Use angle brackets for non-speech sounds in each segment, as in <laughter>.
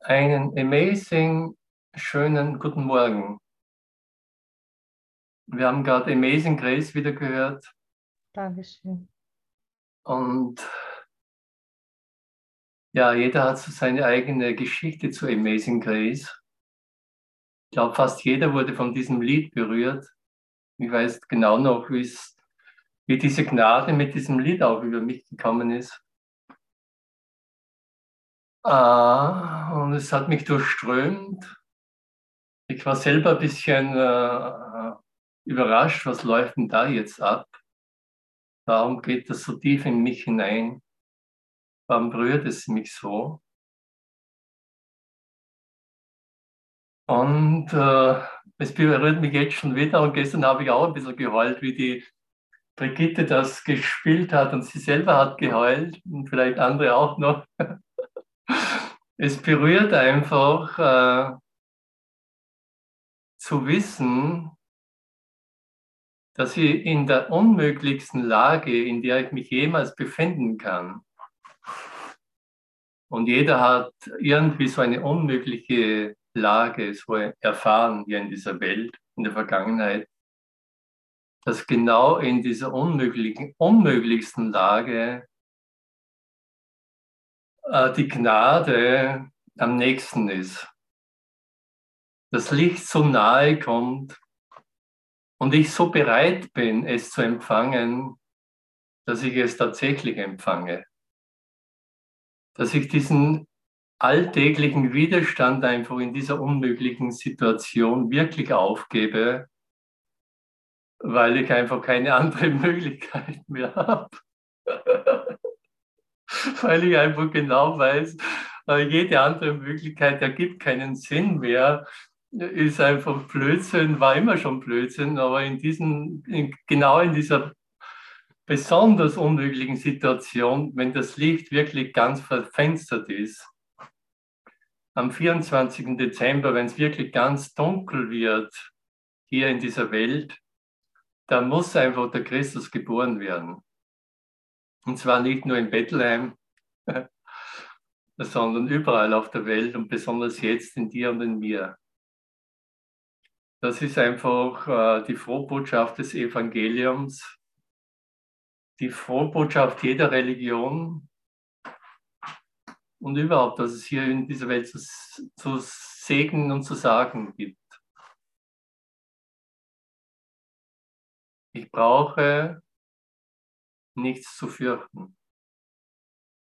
Einen amazing, schönen guten Morgen. Wir haben gerade Amazing Grace wieder gehört. Dankeschön. Und ja, jeder hat so seine eigene Geschichte zu Amazing Grace. Ich glaube, fast jeder wurde von diesem Lied berührt. Ich weiß genau noch, wie diese Gnade mit diesem Lied auch über mich gekommen ist. Ah, und es hat mich durchströmt. Ich war selber ein bisschen äh, überrascht, was läuft denn da jetzt ab? Warum geht das so tief in mich hinein? Warum berührt es mich so? Und äh, es berührt mich jetzt schon wieder. Und gestern habe ich auch ein bisschen geheult, wie die Brigitte das gespielt hat und sie selber hat geheult und vielleicht andere auch noch. <laughs> es berührt einfach äh, zu wissen, dass ich in der unmöglichsten Lage, in der ich mich jemals befinden kann, und jeder hat irgendwie so eine unmögliche Lage so erfahren hier in dieser Welt, in der Vergangenheit, dass genau in dieser unmöglichen, unmöglichsten Lage die Gnade am nächsten ist. Das Licht so nahe kommt und ich so bereit bin, es zu empfangen, dass ich es tatsächlich empfange. Dass ich diesen alltäglichen Widerstand einfach in dieser unmöglichen Situation wirklich aufgebe, weil ich einfach keine <laughs> andere Möglichkeit mehr habe. <laughs> weil ich einfach genau weiß, äh, jede andere Möglichkeit ergibt keinen Sinn mehr, ist einfach Blödsinn, war immer schon Blödsinn, aber in diesen, in, genau in dieser besonders unmöglichen Situation, wenn das Licht wirklich ganz verfenstert ist, am 24. Dezember, wenn es wirklich ganz dunkel wird hier in dieser Welt, da muss einfach der Christus geboren werden. Und zwar nicht nur in Bethlehem, <laughs> sondern überall auf der Welt und besonders jetzt in dir und in mir. Das ist einfach äh, die Frohbotschaft des Evangeliums, die Frohbotschaft jeder Religion und überhaupt, dass es hier in dieser Welt zu, zu segnen und zu sagen gibt. Ich brauche nichts zu fürchten.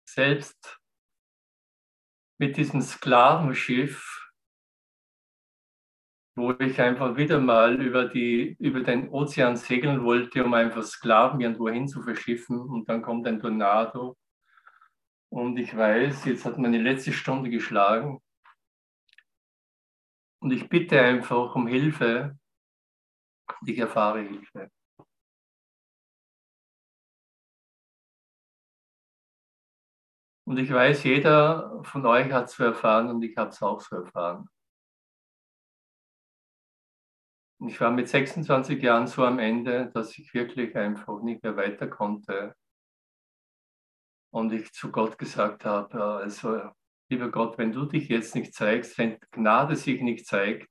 Selbst mit diesem Sklavenschiff wo ich einfach wieder mal über, die, über den Ozean segeln wollte, um einfach Sklaven irgendwo hin zu verschiffen. Und dann kommt ein Tornado. Und ich weiß, jetzt hat meine letzte Stunde geschlagen. Und ich bitte einfach um Hilfe. Ich erfahre Hilfe. Und ich weiß, jeder von euch hat es so erfahren und ich habe es auch so erfahren. Ich war mit 26 Jahren so am Ende, dass ich wirklich einfach nicht mehr weiter konnte. Und ich zu Gott gesagt habe, also lieber Gott, wenn du dich jetzt nicht zeigst, wenn Gnade sich nicht zeigt,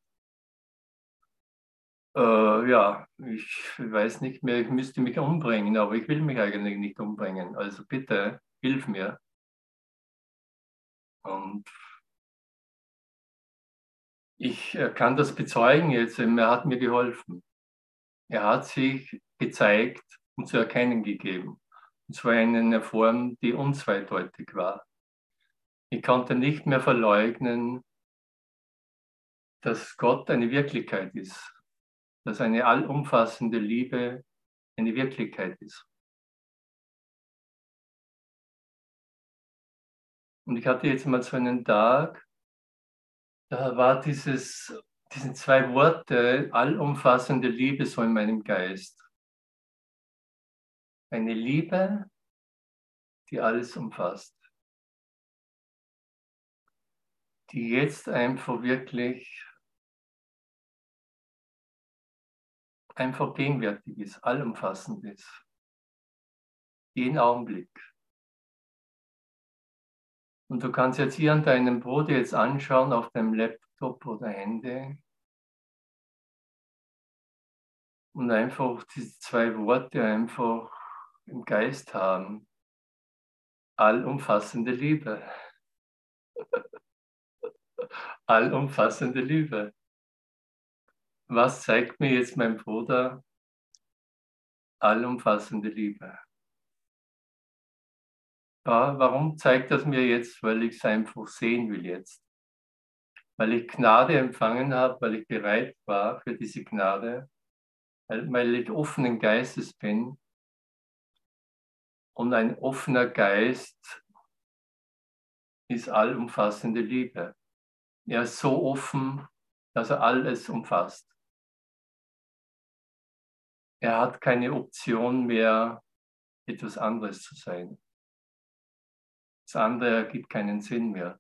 äh, ja, ich weiß nicht mehr, ich müsste mich umbringen, aber ich will mich eigentlich nicht umbringen. Also bitte, hilf mir. Und ich kann das bezeugen jetzt, er hat mir geholfen. Er hat sich gezeigt und zu erkennen gegeben. Und zwar in einer Form, die unzweideutig war. Ich konnte nicht mehr verleugnen, dass Gott eine Wirklichkeit ist, dass eine allumfassende Liebe eine Wirklichkeit ist. Und ich hatte jetzt mal so einen Tag, da war dieses, diese zwei Worte, allumfassende Liebe so in meinem Geist. Eine Liebe, die alles umfasst. Die jetzt einfach wirklich einfach gegenwärtig ist, allumfassend ist. Jeden Augenblick. Und du kannst jetzt hier an deinem Bruder jetzt anschauen auf deinem Laptop oder Handy und einfach diese zwei Worte einfach im Geist haben. Allumfassende Liebe. <laughs> Allumfassende Liebe. Was zeigt mir jetzt mein Bruder? Allumfassende Liebe. Ja, warum zeigt das mir jetzt? Weil ich es einfach sehen will jetzt. Weil ich Gnade empfangen habe, weil ich bereit war für diese Gnade, weil ich offenen Geistes bin. Und ein offener Geist ist allumfassende Liebe. Er ist so offen, dass er alles umfasst. Er hat keine Option mehr, etwas anderes zu sein. Das andere ergibt keinen Sinn mehr.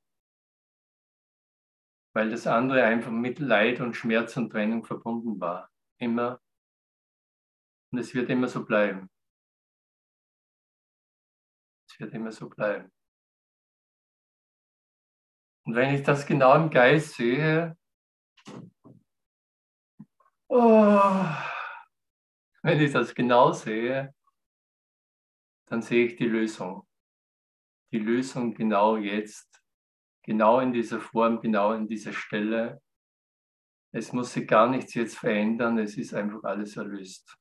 Weil das andere einfach mit Leid und Schmerz und Trennung verbunden war. Immer. Und es wird immer so bleiben. Es wird immer so bleiben. Und wenn ich das genau im Geist sehe, oh, wenn ich das genau sehe, dann sehe ich die Lösung. Die Lösung genau jetzt, genau in dieser Form, genau in dieser Stelle. Es muss sich gar nichts jetzt verändern, es ist einfach alles erlöst.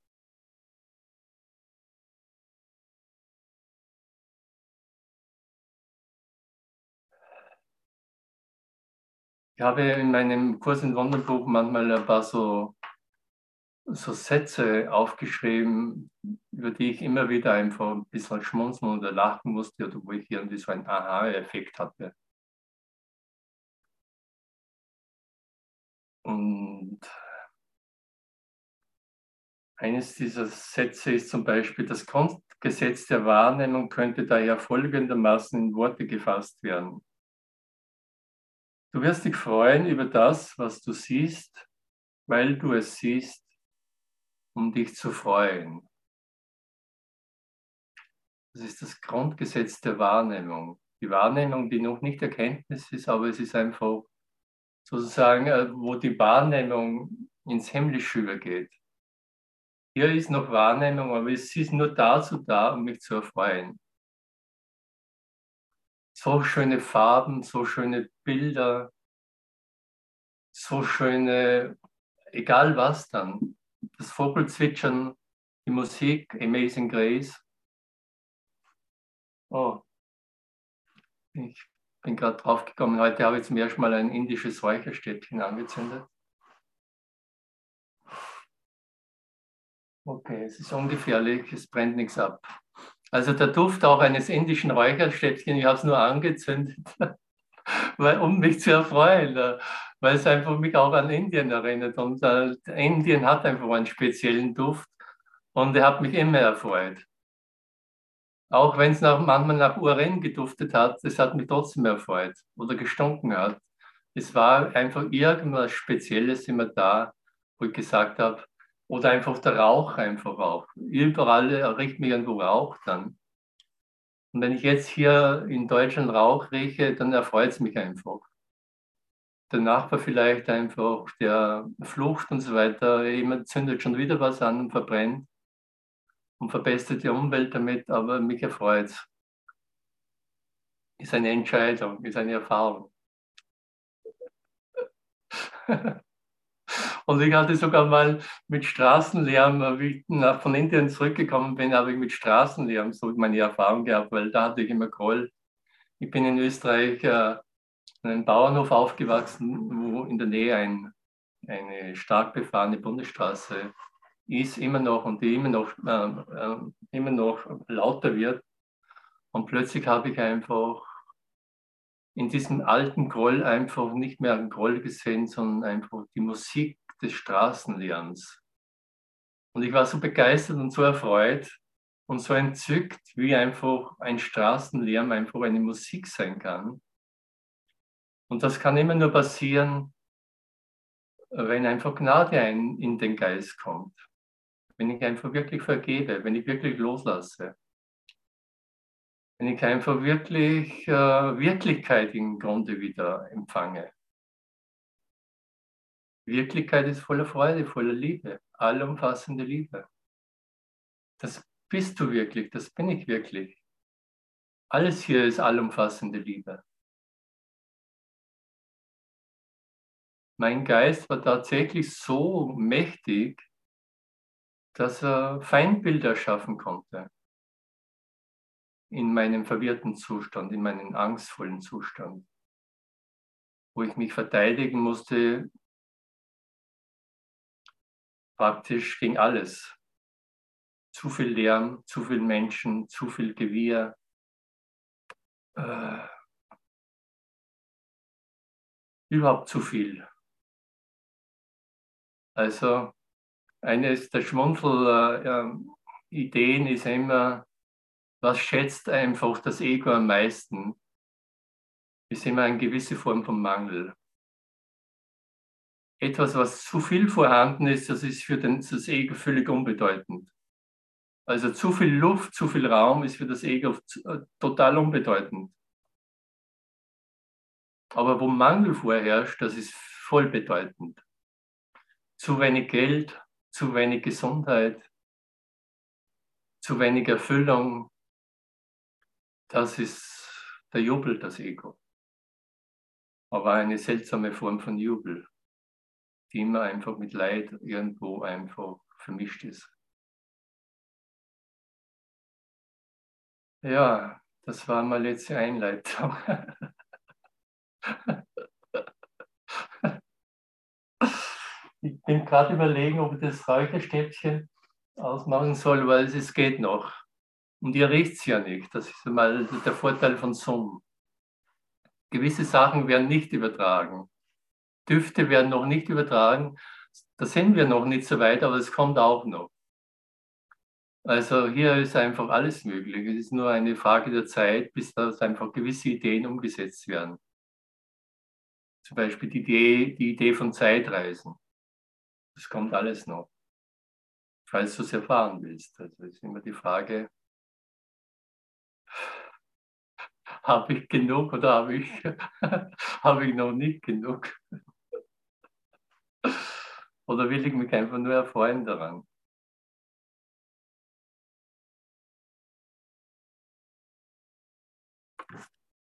Ich habe in meinem Kurs in Wonderbuch manchmal ein paar so so Sätze aufgeschrieben, über die ich immer wieder einfach ein bisschen schmunzeln oder lachen musste oder wo ich irgendwie so einen Aha-Effekt hatte. Und eines dieser Sätze ist zum Beispiel, das Grundgesetz der Wahrnehmung könnte daher folgendermaßen in Worte gefasst werden. Du wirst dich freuen über das, was du siehst, weil du es siehst, um dich zu freuen. Das ist das Grundgesetz der Wahrnehmung. Die Wahrnehmung, die noch nicht Erkenntnis ist, aber es ist einfach sozusagen, äh, wo die Wahrnehmung ins Himmlische übergeht. Hier ist noch Wahrnehmung, aber es ist nur dazu da, um mich zu erfreuen. So schöne Farben, so schöne Bilder, so schöne, egal was dann, das Vogelzwitschern, die Musik, Amazing Grace. Oh, ich bin gerade drauf gekommen. Heute habe ich zum ersten Mal ein indisches Räucherstäbchen angezündet. Okay, es ist ungefährlich, es brennt nichts ab. Also der Duft auch eines indischen Räucherstäbchen, ich habe es nur angezündet, <laughs> weil, um mich zu erfreuen weil es einfach mich auch an Indien erinnert. Und äh, Indien hat einfach einen speziellen Duft und er hat mich immer erfreut. Auch wenn es manchmal nach Urin geduftet hat, es hat mich trotzdem erfreut oder gestunken hat. Es war einfach irgendwas Spezielles immer da, wo ich gesagt habe, oder einfach der Rauch einfach auch. Überall riecht mich irgendwo Rauch dann. Und wenn ich jetzt hier in Deutschland Rauch rieche, dann erfreut es mich einfach der Nachbar vielleicht einfach, der flucht und so weiter, jemand zündet schon wieder was an und verbrennt und verbessert die Umwelt damit, aber mich erfreut es. Ist eine Entscheidung, ist eine Erfahrung. <laughs> Und ich hatte sogar mal mit Straßenlärm, wie ich von Indien zurückgekommen bin, habe ich mit Straßenlärm so meine Erfahrung gehabt, weil da hatte ich immer Groll. Ich bin in Österreich äh, in einem Bauernhof aufgewachsen, wo in der Nähe ein, eine stark befahrene Bundesstraße ist, immer noch und die immer noch, äh, immer noch lauter wird. Und plötzlich habe ich einfach in diesem alten Groll einfach nicht mehr einen Groll gesehen, sondern einfach die Musik des Straßenlärms. Und ich war so begeistert und so erfreut und so entzückt, wie einfach ein Straßenlärm einfach eine Musik sein kann. Und das kann immer nur passieren, wenn einfach Gnade ein, in den Geist kommt. Wenn ich einfach wirklich vergebe, wenn ich wirklich loslasse. wenn ich einfach wirklich äh, Wirklichkeit im Grunde wieder empfange. Wirklichkeit ist voller Freude, voller Liebe, allumfassende Liebe. Das bist du wirklich, das bin ich wirklich. Alles hier ist allumfassende Liebe. Mein Geist war tatsächlich so mächtig, dass er Feindbilder schaffen konnte in meinem verwirrten Zustand, in meinem angstvollen Zustand, wo ich mich verteidigen musste, praktisch gegen alles. Zu viel Lärm, zu viel Menschen, zu viel Gewirr. Äh, überhaupt zu viel. Also eines der Schmunzel-Ideen ist immer, was schätzt einfach das Ego am meisten, ist immer eine gewisse Form von Mangel. Etwas, was zu viel vorhanden ist, das ist für das Ego völlig unbedeutend. Also zu viel Luft, zu viel Raum ist für das Ego äh, total unbedeutend. Aber wo Mangel vorherrscht, das ist voll bedeutend. Zu wenig Geld, zu wenig Gesundheit, zu wenig Erfüllung, das ist der Jubel, das Ego. Aber eine seltsame Form von Jubel, die immer einfach mit Leid irgendwo einfach vermischt ist. Ja, das war mal letzte Einleitung. <laughs> Ich bin gerade überlegen, ob ich das Räucherstäbchen ausmachen soll, weil es geht noch. Und ihr riecht es ja nicht. Das ist mal der Vorteil von Zoom. Gewisse Sachen werden nicht übertragen. Düfte werden noch nicht übertragen. Da sind wir noch nicht so weit, aber es kommt auch noch. Also hier ist einfach alles möglich. Es ist nur eine Frage der Zeit, bis da einfach gewisse Ideen umgesetzt werden. Zum Beispiel die Idee, die Idee von Zeitreisen. Das kommt alles noch, falls du es erfahren willst. Also ist immer die Frage, <laughs> habe ich genug oder habe ich, <laughs> habe ich noch nicht genug? <laughs> Oder will ich mich einfach nur erfreuen daran?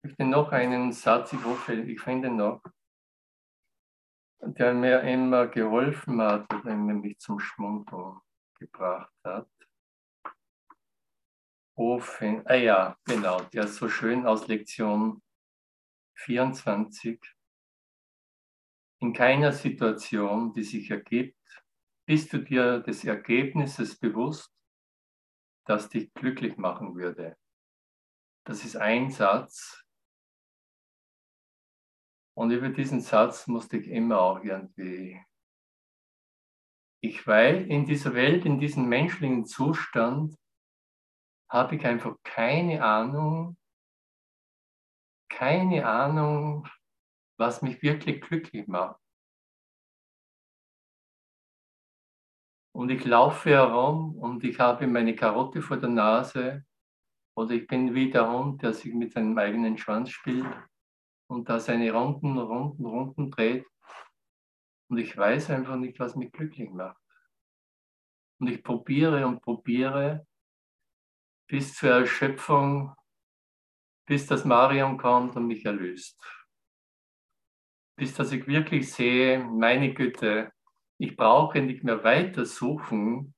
Ich möchte noch einen Satz, ich hoffe, ich finde noch der mir immer geholfen hat und mich zum Schmunzeln gebracht hat. Ofen, ah ja, genau, der ist so schön aus Lektion 24. In keiner Situation, die sich ergibt, bist du dir des Ergebnisses bewusst, das dich glücklich machen würde. Das ist ein Satz, und über diesen Satz musste ich immer auch irgendwie, ich weiß, in dieser Welt, in diesem menschlichen Zustand, habe ich einfach keine Ahnung, keine Ahnung, was mich wirklich glücklich macht. Und ich laufe herum und ich habe meine Karotte vor der Nase oder ich bin wie der Hund, der sich mit seinem eigenen Schwanz spielt und da seine Runden, Runden, Runden dreht. Und ich weiß einfach nicht, was mich glücklich macht. Und ich probiere und probiere bis zur Erschöpfung, bis das Mariam kommt und mich erlöst. Bis dass ich wirklich sehe, meine Güte, ich brauche nicht mehr weiter suchen.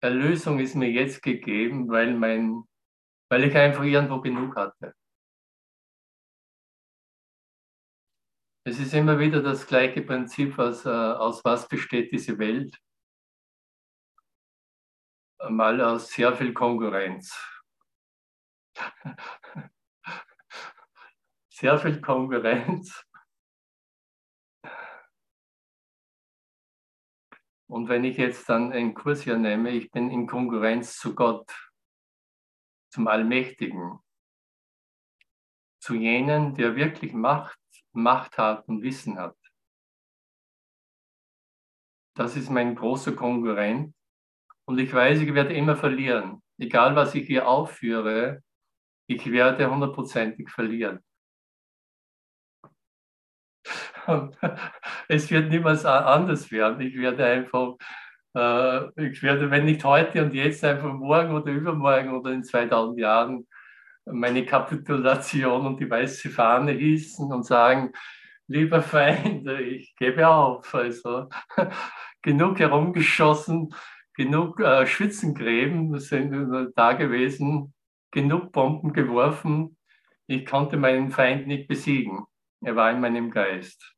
Erlösung ist mir jetzt gegeben, weil, mein, weil ich einfach irgendwo genug hatte. Es ist immer wieder das gleiche Prinzip, was, äh, aus was besteht diese Welt. Mal aus sehr viel Konkurrenz. <laughs> sehr viel Konkurrenz. Und wenn ich jetzt dann einen Kurs hier nehme, ich bin in Konkurrenz zu Gott, zum Allmächtigen, zu jenen, der wirklich Macht Macht hat und Wissen hat. Das ist mein großer Konkurrent. Und ich weiß, ich werde immer verlieren. Egal, was ich hier aufführe, Ich werde hundertprozentig verlieren. <laughs> Es wird niemals anders werden. Ich werde einfach, äh, ich werde, wenn nicht heute und jetzt, einfach morgen oder übermorgen oder in 2000 Jahren meine Kapitulation und die weiße Fahne hießen und sagen, lieber Feind, ich gebe auf. Also <laughs> genug herumgeschossen, genug äh, Schützengräben sind da gewesen, genug Bomben geworfen. Ich konnte meinen Feind nicht besiegen. Er war in meinem Geist.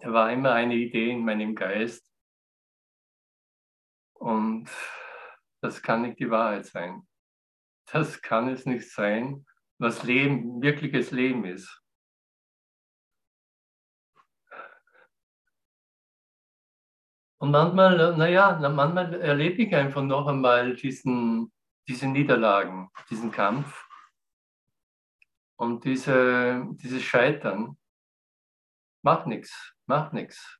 Er war immer eine Idee in meinem Geist. Und das kann nicht die Wahrheit sein. Das kann es nicht sein, was Leben, wirkliches Leben ist. Und manchmal, naja, manchmal erlebe ich einfach noch einmal diesen, diese Niederlagen, diesen Kampf und diese, dieses Scheitern. Macht nichts, macht nichts.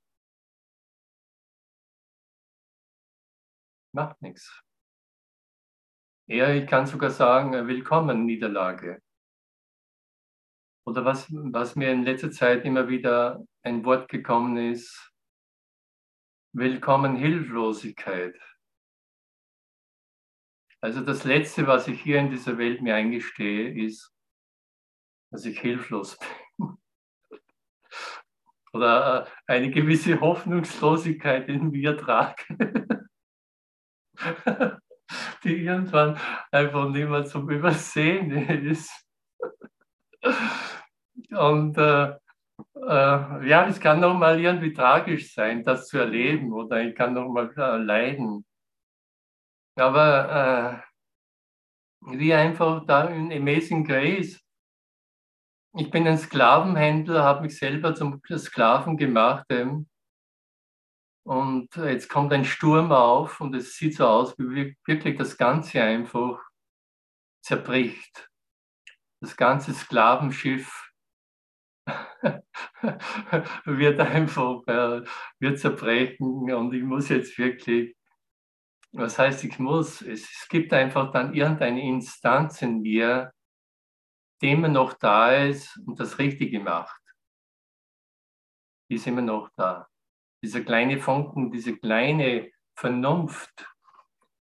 Macht nichts. Ja, ich kann sogar sagen, willkommen Niederlage. Oder was, was mir in letzter Zeit immer wieder ein Wort gekommen ist, willkommen Hilflosigkeit. Also das Letzte, was ich hier in dieser Welt mir eingestehe, ist, dass ich hilflos bin. <laughs> Oder äh, eine gewisse Hoffnungslosigkeit in mir trage. <laughs> <laughs> die irgendwann einfach nicht mehr zum Übersehen ist. <laughs> Und äh, äh, ja, es kann nochmal irgendwie tragisch sein, das zu erleben oder ich kann nochmal äh, leiden. Aber äh, wie einfach da in Amazing Grace, ich bin ein Sklavenhändler, habe mich selber zum Sklaven gemacht. Ähm, und jetzt kommt ein Sturm auf und es sieht so aus, wie wirklich das Ganze einfach zerbricht. Das ganze Sklavenschiff <laughs> wird einfach äh, wird zerbrechen und ich muss jetzt wirklich, was heißt ich muss, es gibt einfach dann irgendeine Instanz in mir, die immer noch da ist und das Richtige macht. Die ist immer noch da dieser kleine Funken, diese kleine Vernunft,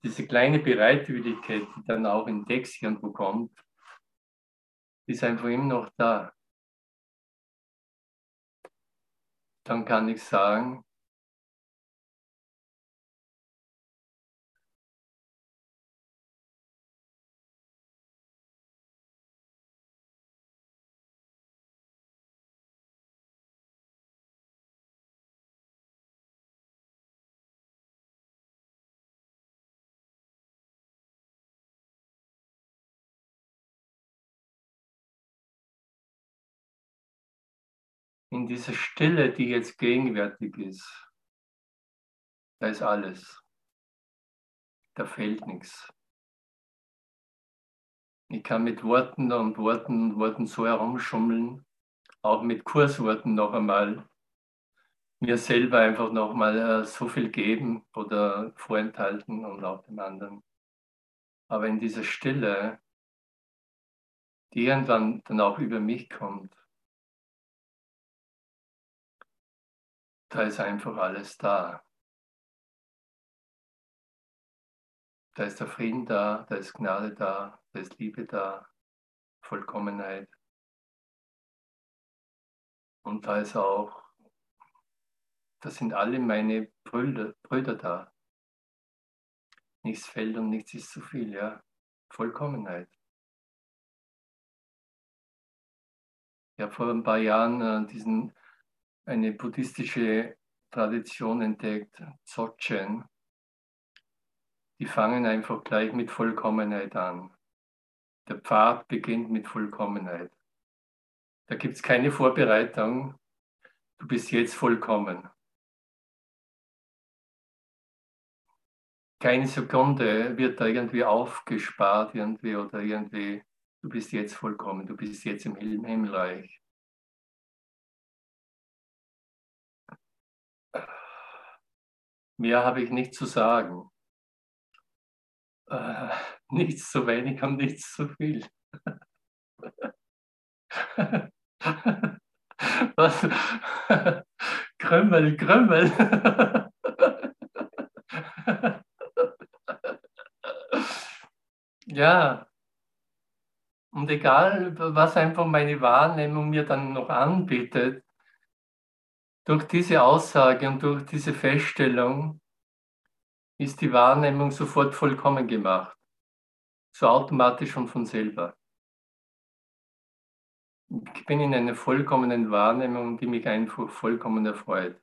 diese kleine Bereitwilligkeit, die dann auch in Text irgendwo kommt, ist einfach immer noch da. Dann kann ich sagen, in dieser Stille, die jetzt gegenwärtig ist, da ist alles. Da fehlt nichts. Ich kann mit Worten und Worten und Worten so herumschummeln, auch mit Kursworten noch einmal, mir selber einfach noch mal äh, so viel geben oder vorenthalten und auch dem anderen. Aber in dieser Stille, die irgendwann dann auch über mich kommt, Da ist einfach alles da. Da ist der Frieden da, da ist Gnade da, da ist Liebe da, Vollkommenheit. Und da ist auch, da sind alle meine Brüder, Brüder da. Nichts fällt und nichts ist zu viel, ja. Vollkommenheit. Ich habe vor ein paar Jahren äh, diesen eine buddhistische Tradition entdeckt, Dzogchen. Die fangen einfach gleich mit Vollkommenheit an. Der Pfad beginnt mit Vollkommenheit. Da gibt es keine Vorbereitung. Du bist jetzt vollkommen. Keine Sekunde wird da irgendwie aufgespart irgendwie oder irgendwie, du bist jetzt vollkommen, du bist jetzt im Himmelreich. Mehr habe ich nicht zu sagen. Äh, <laughs> nichts zu wenig und nichts zu viel. <laughs> Was? <laughs> Krümmel, Krümmel. ja. Und egal, was einfach meine Wahrnehmung mir dann noch anbietet, durch diese Aussage und durch diese Feststellung ist die Wahrnehmung sofort vollkommen gemacht. So automatisch und von selber. Ich bin in einer vollkommenen Wahrnehmung, die mich einfach vollkommen erfreut.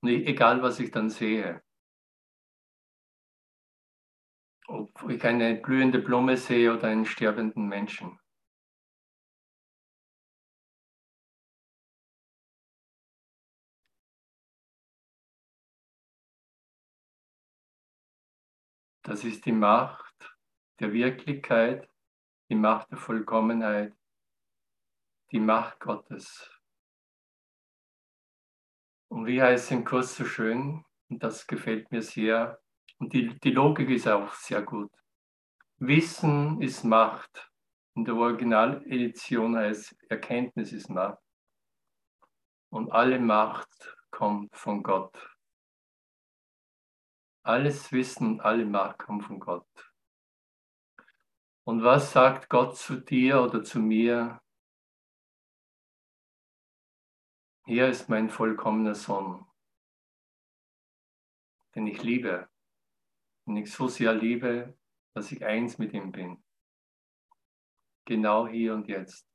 Und egal, was ich dann sehe. Ob ich eine blühende Blume sehe oder einen sterbenden Menschen. Das ist die Macht der Wirklichkeit, die Macht der Vollkommenheit, die Macht Gottes. Und wie heißt im Kurs so schön, und das gefällt mir sehr, und die, die Logik ist auch sehr gut. Wissen ist Macht. In der Originaledition heißt Erkenntnis ist Macht. Und alle Macht kommt von Gott. Alles Wissen, alle Macht kommt von Gott. Und was sagt Gott zu dir oder zu mir? Hier ist mein vollkommener Sohn, den ich liebe, den ich so sehr liebe, dass ich eins mit ihm bin. Genau hier und jetzt.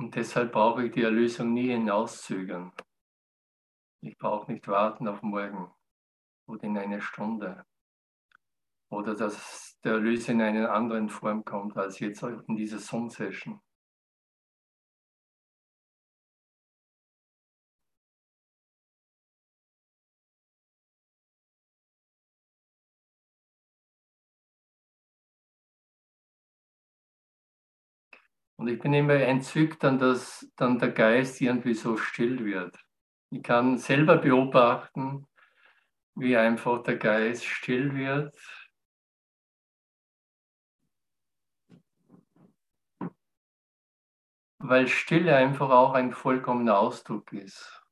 Und deshalb brauche ich die Erlösung nie hinauszögern. Ich brauche nicht warten auf morgen oder in eine Stunde oder dass der Erlöser in einer anderen Form kommt als jetzt in dieser Zoom-Session. Und ich bin immer entzückt, dann, dass dann der Geist irgendwie so still wird. Ich kann selber beobachten, wie einfach der Geist still wird. Weil Stille einfach auch ein vollkommener Ausdruck ist.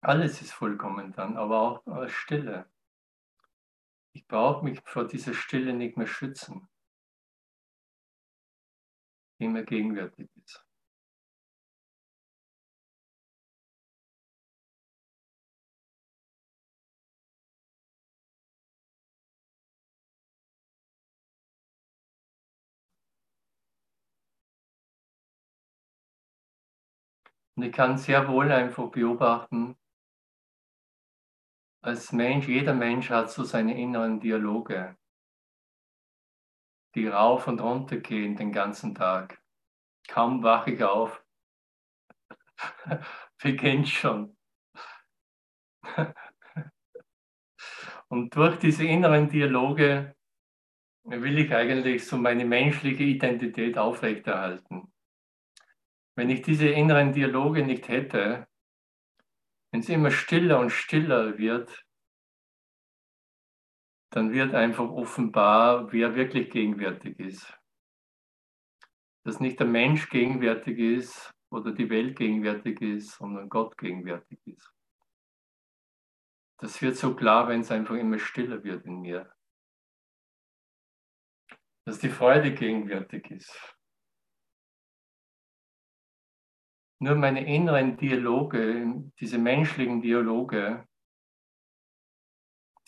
Alles ist vollkommen dann, aber auch Stille. Ich brauche mich vor dieser Stille nicht mehr schützen, immer gegenwärtig ist. Und ich kann sehr wohl einfach beobachten, als Mensch, jeder Mensch hat so seine inneren Dialoge, die rauf und runter gehen den ganzen Tag. Kaum wache ich auf, <laughs> beginnt schon. <laughs> Und durch diese inneren Dialoge will ich eigentlich so meine menschliche Identität aufrechterhalten. Wenn ich diese inneren Dialoge nicht hätte, wenn es immer stiller und stiller wird, dann wird einfach offenbar, wer wirklich gegenwärtig ist. Dass nicht der Mensch gegenwärtig ist oder die Welt gegenwärtig ist, sondern Gott gegenwärtig ist. Das wird so klar, wenn es einfach immer stiller wird in mir. Dass die Freude gegenwärtig ist. Nur meine inneren Dialoge, diese menschlichen Dialoge,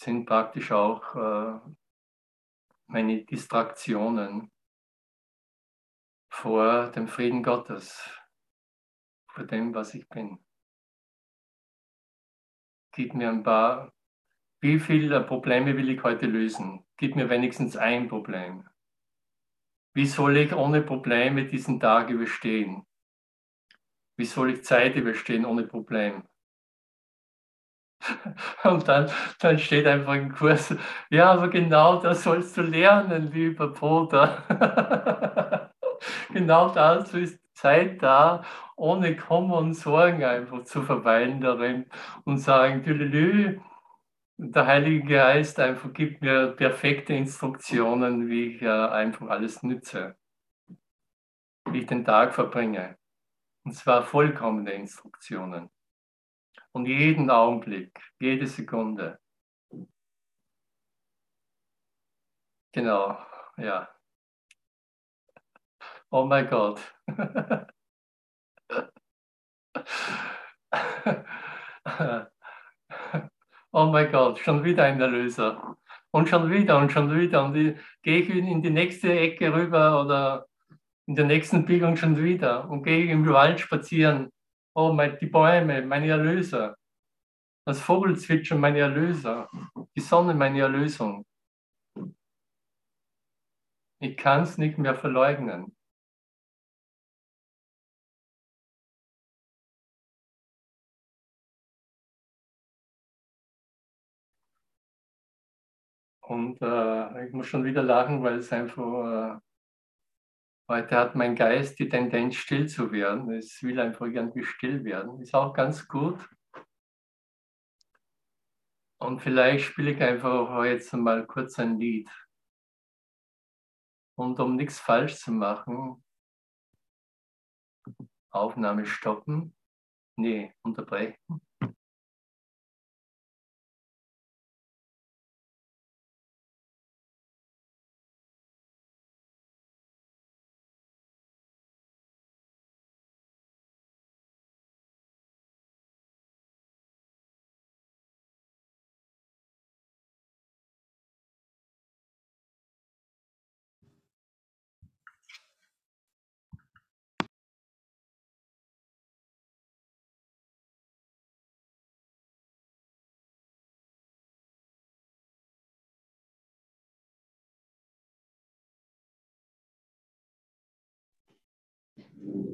sind praktisch auch äh, meine Distraktionen vor dem Frieden Gottes, vor dem, was ich bin. Gib mir ein paar, wie viele Probleme will ich heute lösen? Gib mir wenigstens ein Problem. Wie soll ich ohne Probleme diesen Tag überstehen? Wie soll ich Zeit überstehen ohne Problem? <laughs> Und dann, dann steht einfach im Kurs, ja, aber genau das sollst du lernen, lieber Bruder. <laughs> genau dazu ist, Zeit da, ohne Kummer und Sorgen einfach zu verweilen darin und sagen, Tülelü, der Heilige Geist einfach gibt mir perfekte Instruktionen, wie ich ja einfach alles nütze, wie ich den Tag verbringe. Und zwar vollkommene Instruktionen. Und jeden Augenblick, jede Sekunde. Genau, ja. Oh mein Gott. oh mein Gott, schon wieder ein Erlöser. Und schon wieder und schon wieder. Und gehe ich in die nächste Ecke rüber oder in der nächsten Biegung schon wieder und gehe im Wald spazieren. Oh, mein, die Bäume, meine Erlöser. Das Vogelzwitschern, meine Erlöser. Die Sonne, meine Erlösung. Ich kann es nicht mehr verleugnen. Und äh, ich muss schon wieder lachen, weil es einfach, äh, heute hat mein Geist die Tendenz, still zu werden. Es will einfach irgendwie still werden. Ist auch ganz gut. Und vielleicht spiele ich einfach jetzt mal kurz ein Lied. Und um nichts falsch zu machen, Aufnahme stoppen, nee, unterbrechen.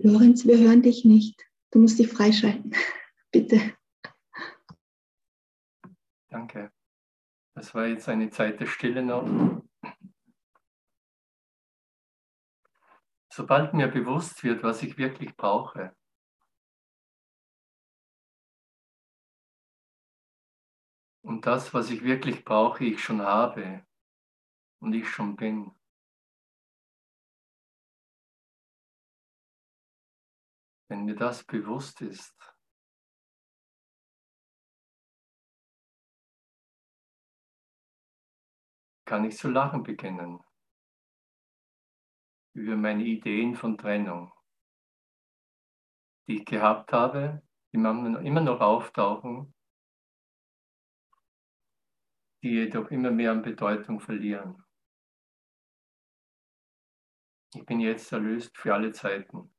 Lorenz, wir hören dich nicht. Du musst dich freischalten. <laughs> Bitte. Danke. Das war jetzt eine Zeit der Stille noch. Sobald mir bewusst wird, was ich wirklich brauche, und das, was ich wirklich brauche, ich schon habe und ich schon bin, Wenn mir das bewusst ist, kann ich zu lachen beginnen über meine Ideen von Trennung, die ich gehabt habe, die immer noch auftauchen, die jedoch immer mehr an Bedeutung verlieren. Ich bin jetzt erlöst für alle Zeiten.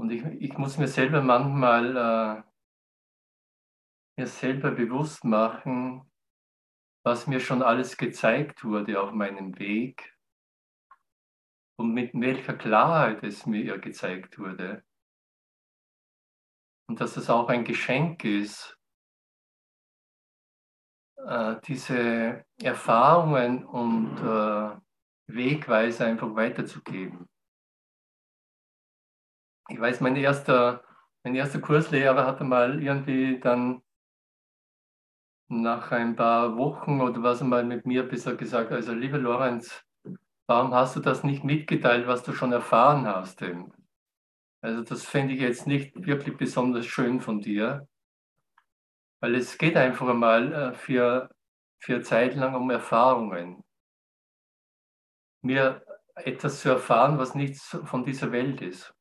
Und ich, ich muss mir selber manchmal äh, mir selber bewusst machen, was mir schon alles gezeigt wurde auf meinem Weg und mit welcher Klarheit es mir gezeigt wurde. Und dass es auch ein Geschenk ist, äh, diese Erfahrungen und äh, Wegweise einfach weiterzugeben ich weiß, mein erster, mein erster Kurslehrer hatte mal irgendwie dann nach ein paar Wochen oder was einmal mit mir bisher gesagt, also lieber Lorenz, warum hast du das nicht mitgeteilt, was du schon erfahren hast? Eben? Also das fände ich jetzt nicht wirklich besonders schön von dir, weil es geht einfach einmal äh, für, für Zeit lang um Erfahrungen. Mir etwas zu erfahren, was nichts von dieser Welt ist.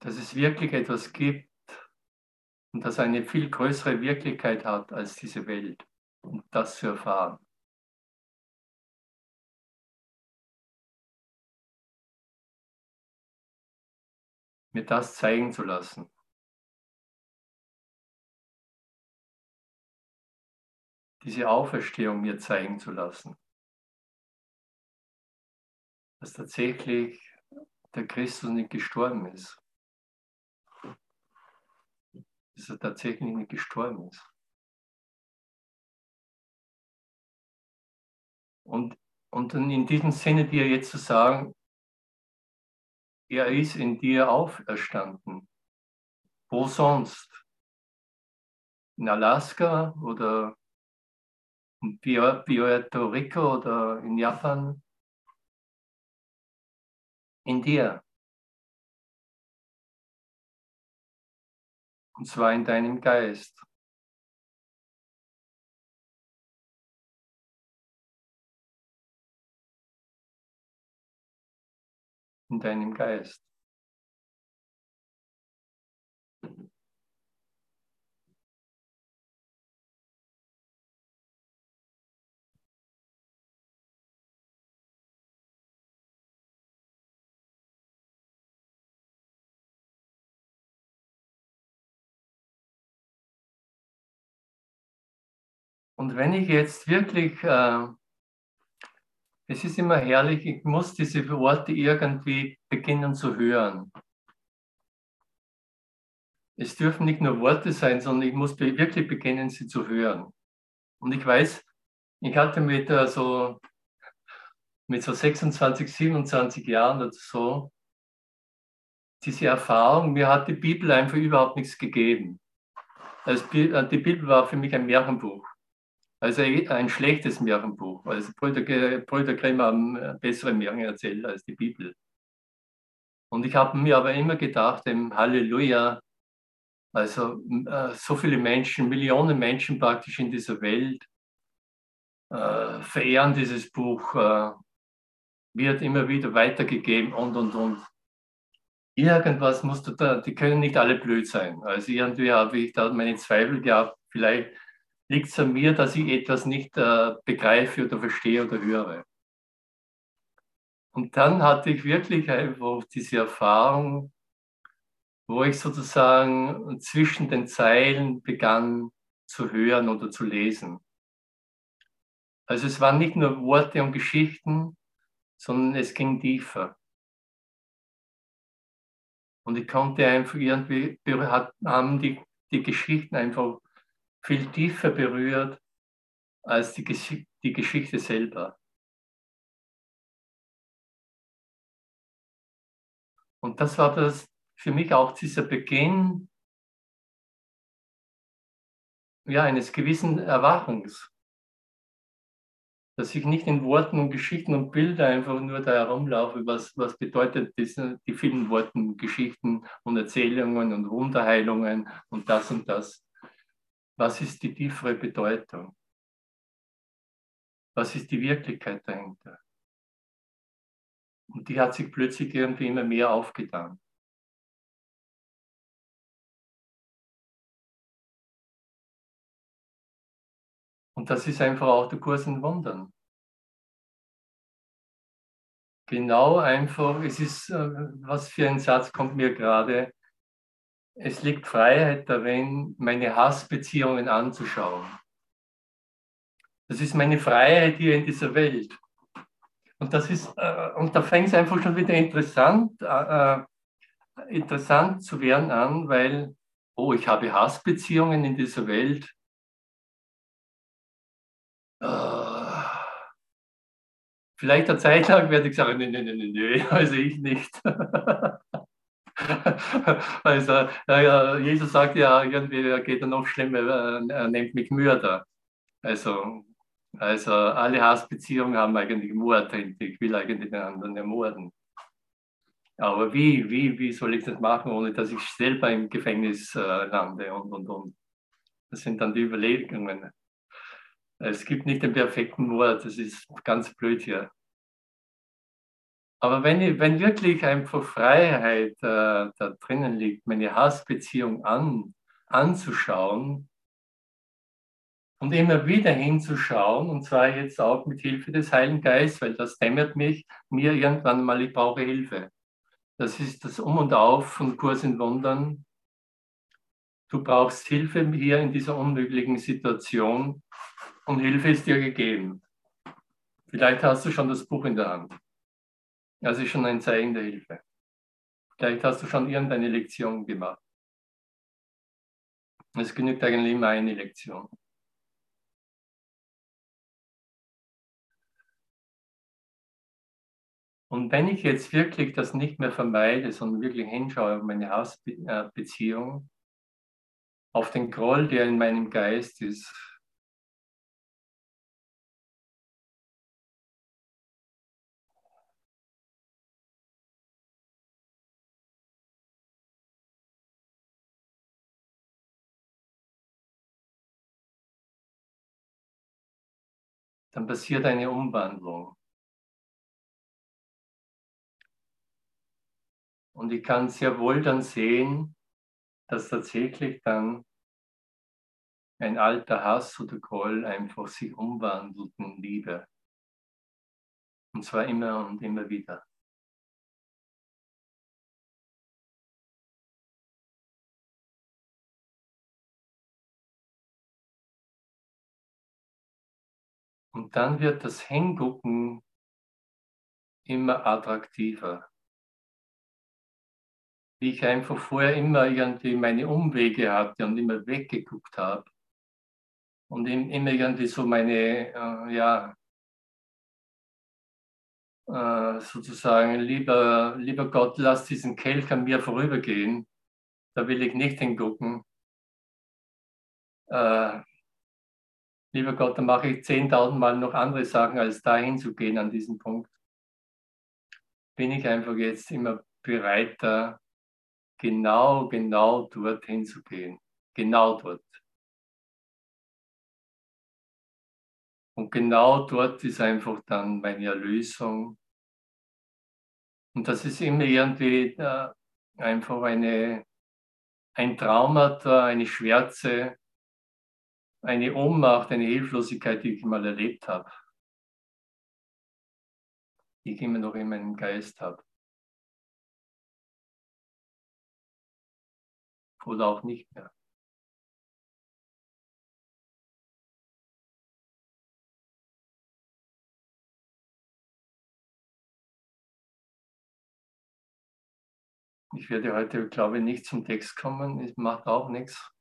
Dass es wirklich etwas gibt und das eine viel größere Wirklichkeit hat als diese Welt, um das zu erfahren. Mir das zeigen zu lassen. Diese Auferstehung mir zeigen zu lassen. Dass tatsächlich der Christus nicht gestorben ist dass er tatsächlich nicht gestorben ist. Und, und in diesem Sinne dir jetzt zu sagen, er ist in dir auferstanden. Wo sonst? In Alaska oder in Puerto Rico oder in Japan? In dir. Und zwar in deinem Geist. In deinem Geist. Und wenn ich jetzt wirklich, äh, es ist immer herrlich, ich muss diese Worte irgendwie beginnen zu hören. Es dürfen nicht nur Worte sein, sondern ich muss wirklich beginnen, sie zu hören. Und ich weiß, ich hatte mit äh, so, mit so 26, 27 Jahren oder so diese Erfahrung, mir hat die Bibel einfach überhaupt nichts gegeben. Also die Bibel war für mich ein Märchenbuch. Also ein schlechtes Märchenbuch. Also Brüder, Grimm haben bessere Märchen erzählt als die Bibel. Und ich habe mir aber immer gedacht, im Halleluja, also äh, so viele Menschen, Millionen Menschen praktisch in dieser Welt äh, verehren dieses Buch, äh, wird immer wieder weitergegeben und, und, und. Irgendwas musst du da, die können nicht alle blöd sein. Also irgendwie habe ich da meine Zweifel gehabt, vielleicht liegt es an mir, dass ich etwas nicht äh, begreife oder verstehe oder höre. Und dann hatte ich wirklich einfach diese Erfahrung, wo ich sozusagen zwischen den Zeilen begann zu hören oder zu lesen. Also es waren nicht nur Worte und Geschichten, sondern es ging tiefer. Und ich konnte einfach irgendwie, haben die, die Geschichten einfach viel tiefer berührt als die, Gesch die Geschichte selber. Und das war das für mich auch dieser Beginn ja, eines gewissen Erwachens. Dass ich nicht in Worten und Geschichten und Bildern einfach nur da herumlaufe, was, was bedeutet diese, die vielen Worten, Geschichten und Erzählungen und Wunderheilungen und das und das. Was ist die tiefere Bedeutung? Was ist die Wirklichkeit dahinter? Und die hat sich plötzlich irgendwie immer mehr aufgetan. Und das ist einfach auch der Kurs in Wundern. Genau einfach, es ist, äh, was für ein Satz kommt mir gerade, es liegt Freiheit darin, meine Hassbeziehungen anzuschauen. Das ist meine Freiheit hier in dieser Welt. Und das ist, äh, und da fängt es einfach schon wieder interessant, äh, äh, interessant zu werden an, weil, oh, ich habe Hassbeziehungen in dieser Welt. Äh, vielleicht eine Zeit lang werde ich sagen, nee, nee, nee, nee, also <laughs> ich nicht. <laughs> <laughs> also, ja, Jesus sagt ja irgendwie, er geht dann noch schlimmer, äh, er nennt mich Mörder. Also, also alle Hassbeziehungen haben eigentlich Mord drin. Ich will eigentlich den anderen ermorden. Aber wie, wie, wie soll ich das machen, ohne dass ich selber im Gefängnis äh, lande und, und, und. Das sind dann die Überlegungen. Es gibt nicht den perfekten Mord, das ist ganz blöd hier. Aber wenn, wenn wirklich einfach Freiheit äh, da drinnen liegt, meine Hassbeziehung an, anzuschauen und immer wieder hinzuschauen, und zwar jetzt auch mit Hilfe des Heiligen Geistes, weil das dämmert mich, mir irgendwann mal, ich brauche Hilfe. Das ist das Um und Auf von Kurs in Wundern. Du brauchst Hilfe hier in dieser unmöglichen Situation und Hilfe ist dir gegeben. Vielleicht hast du schon das Buch in der Hand. Das ist schon ein Zeichen der Hilfe. Vielleicht hast du schon irgendeine Lektion gemacht. Es genügt eigentlich immer eine Lektion. Und wenn ich jetzt wirklich das nicht mehr vermeide, sondern wirklich hinschaue auf meine Hausbeziehung, auf den Groll, der in meinem Geist ist, dann passiert eine Umwandlung. Und ich kann sehr wohl dann sehen, dass tatsächlich dann ein alter Hass oder Groll einfach sich umwandelt in Liebe. Und zwar immer und immer wieder. Und dann wird das Hingucken immer attraktiver wie ich einfach vorher immer irgendwie meine Umwege hatte und immer weggeguckt habe. Und immer irgendwie so meine, äh, ja, äh, sozusagen, lieber, lieber Gott, lass diesen Kelch an mir vorübergehen. Da will ich nicht hingucken. Äh, lieber Gott, dann mache ich 10.000 Mal noch andere Sachen, als da hinzugehen an diesem Punkt. Bin ich einfach jetzt immer bereiter, genau, genau dorthin zu gehen. Genau dort. Und genau dort ist einfach dann meine Erlösung. Und das ist immer irgendwie äh, einfach eine, ein Traumata, eine Schwärze, eine Ohnmacht, eine Hilflosigkeit, die ich mal erlebt habe, die ich immer noch in meinem Geist habe. oder auch nicht mehr. Ich werde heute, glaube ich, nicht zum Text kommen. Es macht auch nichts.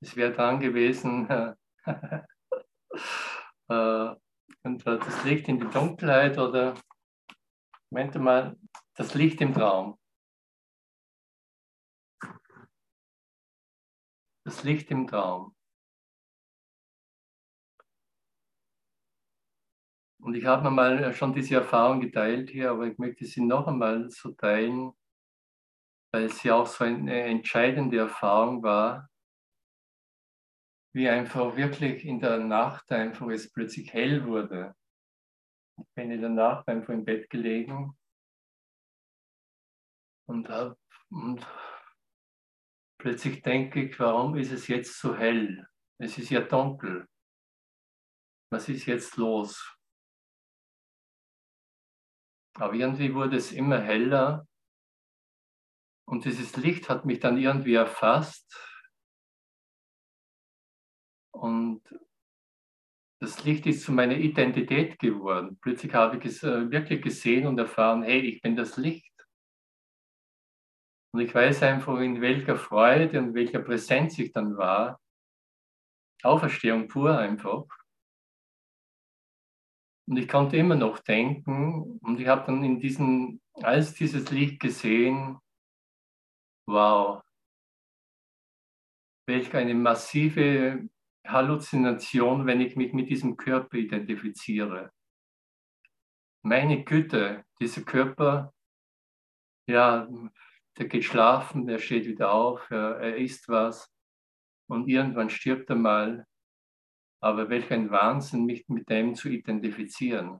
Es wäre dran gewesen, <laughs> äh, das Licht in die Dunkelheit oder meinte mal, das Licht im Traum. das Licht im Traum. Und ich habe mal schon diese Erfahrung geteilt hier, aber ich möchte sie noch einmal so teilen, weil sie auch so eine entscheidende Erfahrung war, wie einfach wirklich in der Nacht einfach es plötzlich hell wurde. Ich bin in der Nacht einfach im Bett gelegen und habe und Plötzlich denke ich, warum ist es jetzt so hell? Es ist ja dunkel. Was ist jetzt los? Aber irgendwie wurde es immer heller und dieses Licht hat mich dann irgendwie erfasst und das Licht ist zu meiner Identität geworden. Plötzlich habe ich es äh, wirklich gesehen und erfahren, hey, ich bin das Licht. Und ich weiß einfach, in welcher Freude und welcher Präsenz ich dann war. Auferstehung pur einfach. Und ich konnte immer noch denken und ich habe dann in diesem, als dieses Licht gesehen, wow, welch eine massive Halluzination, wenn ich mich mit diesem Körper identifiziere. Meine Güte, dieser Körper, ja, der geht schlafen, der steht wieder auf, er, er isst was und irgendwann stirbt er mal. Aber welch ein Wahnsinn, mich mit dem zu identifizieren.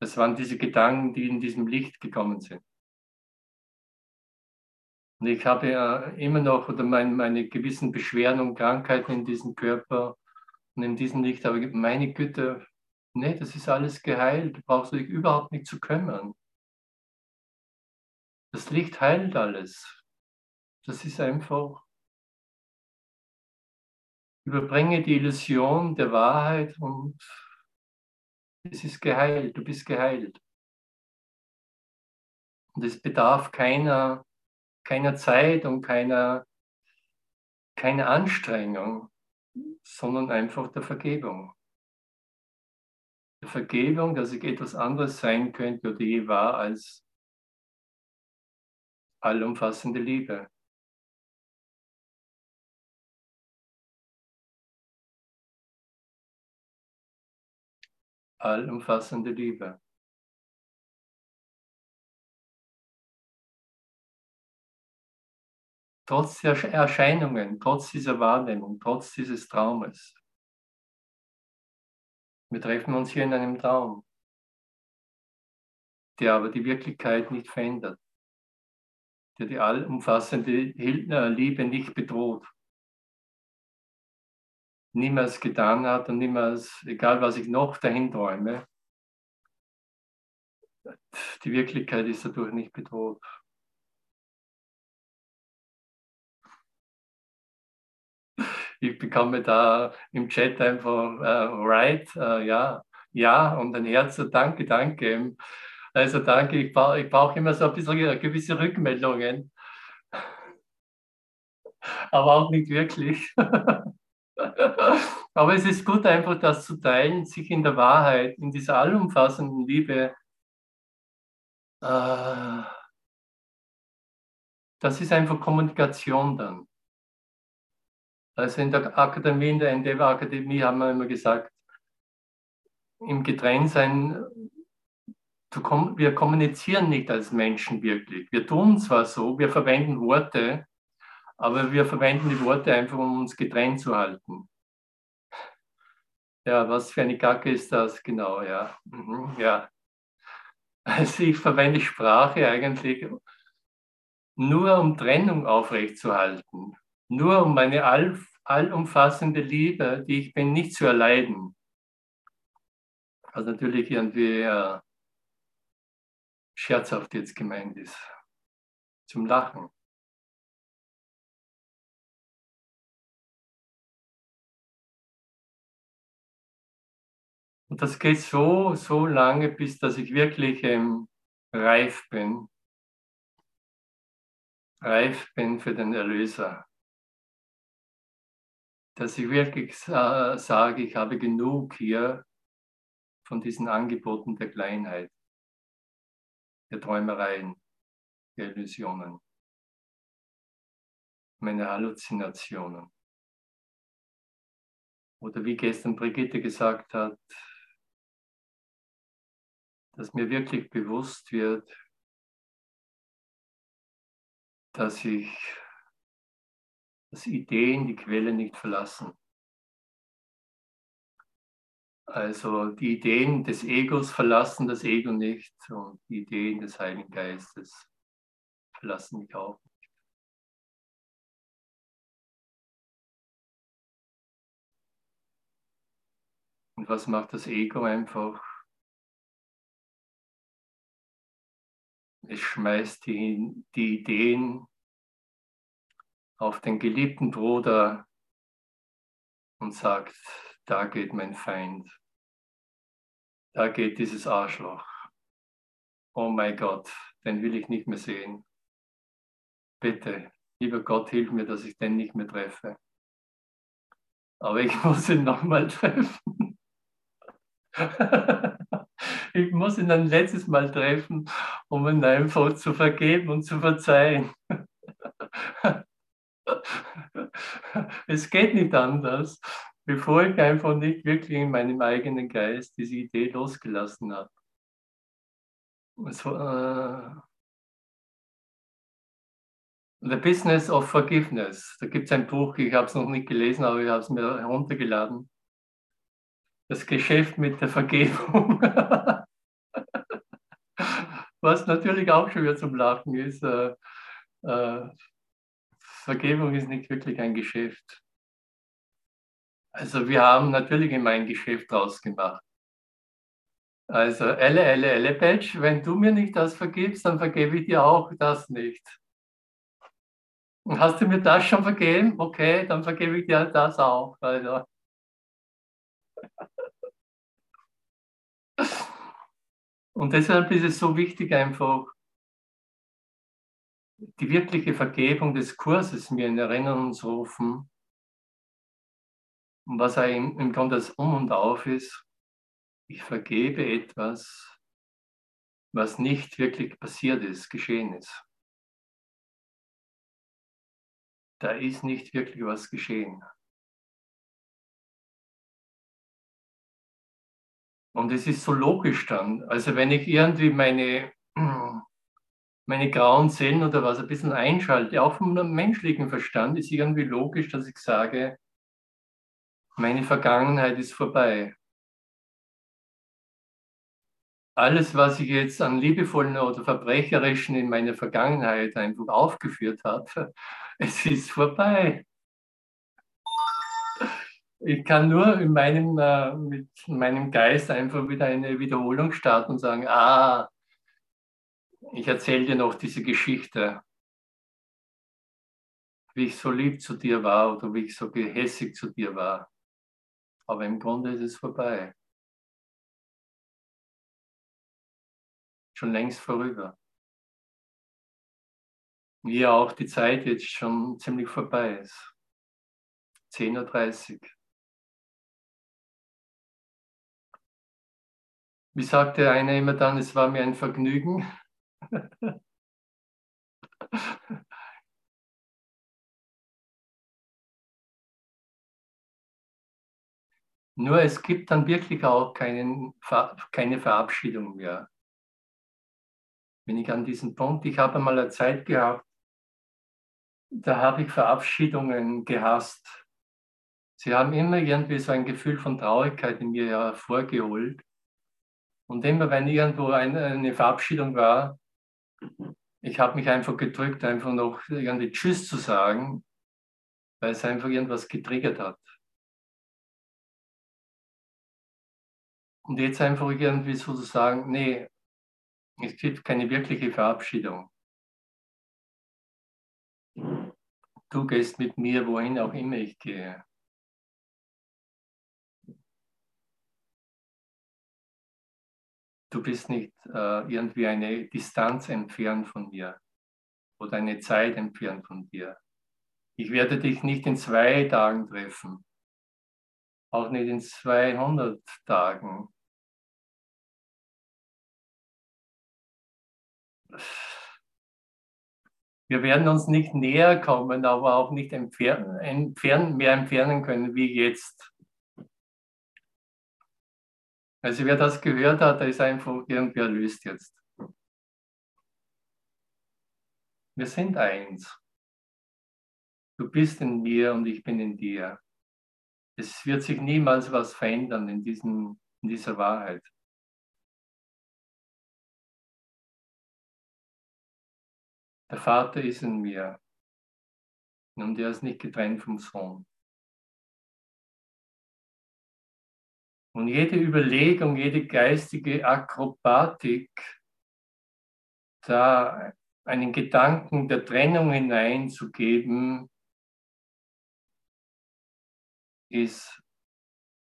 Das waren diese Gedanken, die in diesem Licht gekommen sind. Und ich habe ja immer noch oder mein, meine gewissen Beschwerden und Krankheiten in diesem Körper und in diesem Licht, aber meine Güte, nee, das ist alles geheilt, du brauchst dich überhaupt nicht zu kümmern. Das Licht heilt alles. Das ist einfach, überbringe die Illusion der Wahrheit und es ist geheilt, du bist geheilt. Und es bedarf keiner, keiner Zeit und keiner, keiner Anstrengung, sondern einfach der Vergebung. der Vergebung, dass ich etwas anderes sein könnte oder je war als allumfassende Liebe. Allumfassende Liebe. Trotz der Erscheinungen, trotz dieser Wahrnehmung, trotz dieses Traumes. Wir treffen uns hier in einem Traum, der aber die Wirklichkeit nicht verändert, der die allumfassende äh, Liebe nicht bedroht, niemals getan hat und niemals, egal was ich noch dahin träume, die Wirklichkeit ist dadurch nicht bedroht. Ich bekomme da im Chat einfach äh, right, äh, ja, ja und ein Herz, danke, danke. Also danke, ich brauche ich brauch immer so ein bisschen gewisse Rückmeldungen. Aber auch nicht wirklich. <laughs> Aber es ist gut, einfach das zu teilen, sich in der Wahrheit, in dieser allumfassenden Liebe. Äh, das ist einfach Kommunikation dann. Also in der Akademie, in der Endeavor Akademie haben wir immer gesagt, im Getrenntsein, wir kommunizieren nicht als Menschen wirklich. Wir tun zwar so, wir verwenden Worte, aber wir verwenden die Worte einfach, um uns getrennt zu halten. Ja, was für eine Gacke ist das genau, ja. Mhm, ja. Also ich verwende Sprache eigentlich nur um Trennung aufrechtzuerhalten nur um meine all, allumfassende Liebe, die ich bin, nicht zu erleiden. Was natürlich irgendwie äh, scherzhaft jetzt gemeint ist. Zum Lachen. Und das geht so, so lange, bis dass ich wirklich ähm, reif bin. Reif bin für den Erlöser dass ich wirklich äh, sage, ich habe genug hier von diesen Angeboten der Kleinheit, der Träumereien, der Illusionen, meine Halluzinationen. Oder wie gestern Brigitte gesagt hat, dass mir wirklich bewusst wird, dass ich dass Ideen die Quelle nicht verlassen. Also die Ideen des Egos verlassen das Ego nicht und die Ideen des Heiligen Geistes verlassen mich auch nicht. Und was macht das Ego einfach? Es schmeißt die, die Ideen auf den geliebten Bruder und sagt, da geht mein Feind, da geht dieses Arschloch. Oh mein Gott, den will ich nicht mehr sehen. Bitte, lieber Gott, hilf mir, dass ich den nicht mehr treffe. Aber ich <laughs> muss ihn nochmal treffen. <laughs> ich muss ihn ein letztes Mal treffen, um ihn einfach zu vergeben und zu verzeihen. <laughs> <laughs> es geht nicht anders, bevor ich einfach nicht wirklich in meinem eigenen Geist diese Idee losgelassen habe. So, äh, The Business of Forgiveness. Da gibt es ein Buch, ich habe es noch nicht gelesen, aber ich habe es mir heruntergeladen. Das Geschäft mit der Vergebung. <laughs> Was natürlich auch schon wieder zum Lachen ist. Äh, äh, Vergebung ist nicht wirklich ein Geschäft. Also wir haben natürlich immer ein Geschäft draus gemacht. Also Elle, Elle, Elle, Patch, wenn du mir nicht das vergibst, dann vergebe ich dir auch das nicht. Und hast du mir das schon vergeben? Okay, dann vergebe ich dir das auch. Also. <laughs> Und deshalb ist es so wichtig, einfach die wirkliche Vergebung des Kurses mir in Erinnerung zu rufen, was im, im Grunde das Um und Auf ist, Ich vergebe etwas, was nicht wirklich passiert ist, geschehen ist. Da ist nicht wirklich was geschehen. Und es ist so logisch dann. Also wenn ich irgendwie meine, meine grauen Zellen oder was ein bisschen einschalte, auch vom menschlichen Verstand, ist irgendwie logisch, dass ich sage, meine Vergangenheit ist vorbei. Alles, was ich jetzt an liebevollen oder verbrecherischen in meiner Vergangenheit einfach aufgeführt habe, <laughs> es ist vorbei ich kann nur in meinem, äh, mit meinem Geist einfach wieder eine Wiederholung starten und sagen, ah, ich erzähle dir noch diese Geschichte, wie ich so lieb zu dir war oder wie ich so gehässig zu dir war. Aber im Grunde ist es vorbei. Schon längst vorüber. Wie auch die Zeit jetzt schon ziemlich vorbei ist. 10.30 Uhr. Wie sagte einer immer dann, es war mir ein Vergnügen. <laughs> Nur es gibt dann wirklich auch keinen, keine Verabschiedung mehr. Wenn ich an diesen Punkt, ich habe einmal eine Zeit gehabt, da habe ich Verabschiedungen gehasst. Sie haben immer irgendwie so ein Gefühl von Traurigkeit in mir hervorgeholt. Und immer wenn irgendwo eine Verabschiedung war, ich habe mich einfach gedrückt, einfach noch irgendwie Tschüss zu sagen, weil es einfach irgendwas getriggert hat. Und jetzt einfach irgendwie so zu sagen, nee, es gibt keine wirkliche Verabschiedung. Du gehst mit mir, wohin auch immer ich gehe. Du bist nicht äh, irgendwie eine Distanz entfernt von mir oder eine Zeit entfernt von dir. Ich werde dich nicht in zwei Tagen treffen, auch nicht in 200 Tagen. Wir werden uns nicht näher kommen, aber auch nicht entfernen, entfernen, mehr entfernen können wie jetzt. Also wer das gehört hat, der ist einfach irgendwie erlöst jetzt. Wir sind eins. Du bist in mir und ich bin in dir. Es wird sich niemals was verändern in, diesen, in dieser Wahrheit. Der Vater ist in mir und er ist nicht getrennt vom Sohn. Und jede Überlegung, jede geistige Akrobatik, da einen Gedanken der Trennung hineinzugeben, ist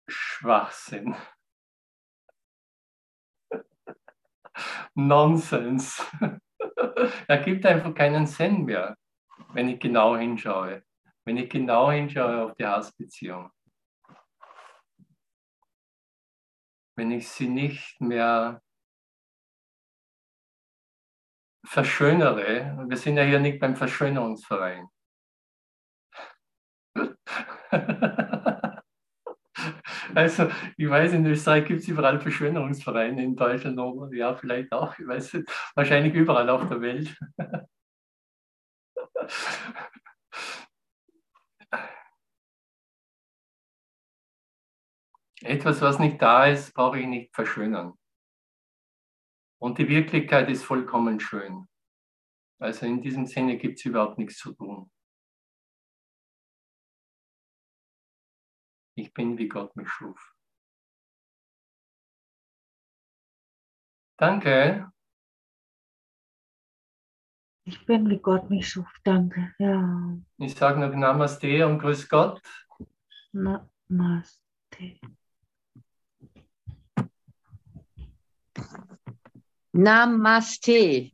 Schwachsinn. <laughs> Nonsens. <laughs> Ergibt einfach keinen Sinn mehr, wenn ich genau hinschaue. Wenn ich genau hinschaue auf die Hassbeziehung. Wenn ich sie nicht mehr verschönere, wir sind ja hier nicht beim Verschönerungsverein. <laughs> Also, ich weiß, in Österreich gibt es überall Verschönerungsvereine, in Deutschland ja, vielleicht auch, ich weiß nicht, wahrscheinlich überall auf der Welt. <laughs> Etwas, was nicht da ist, brauche ich nicht verschönern. Und die Wirklichkeit ist vollkommen schön. Also in diesem Sinne gibt es überhaupt nichts zu tun. Ich bin, wie Gott mich schuf. Danke. Ich bin, wie Gott mich schuf. Danke. Ja. Ich sage noch Namaste und Grüß Gott. Namaste. Namaste.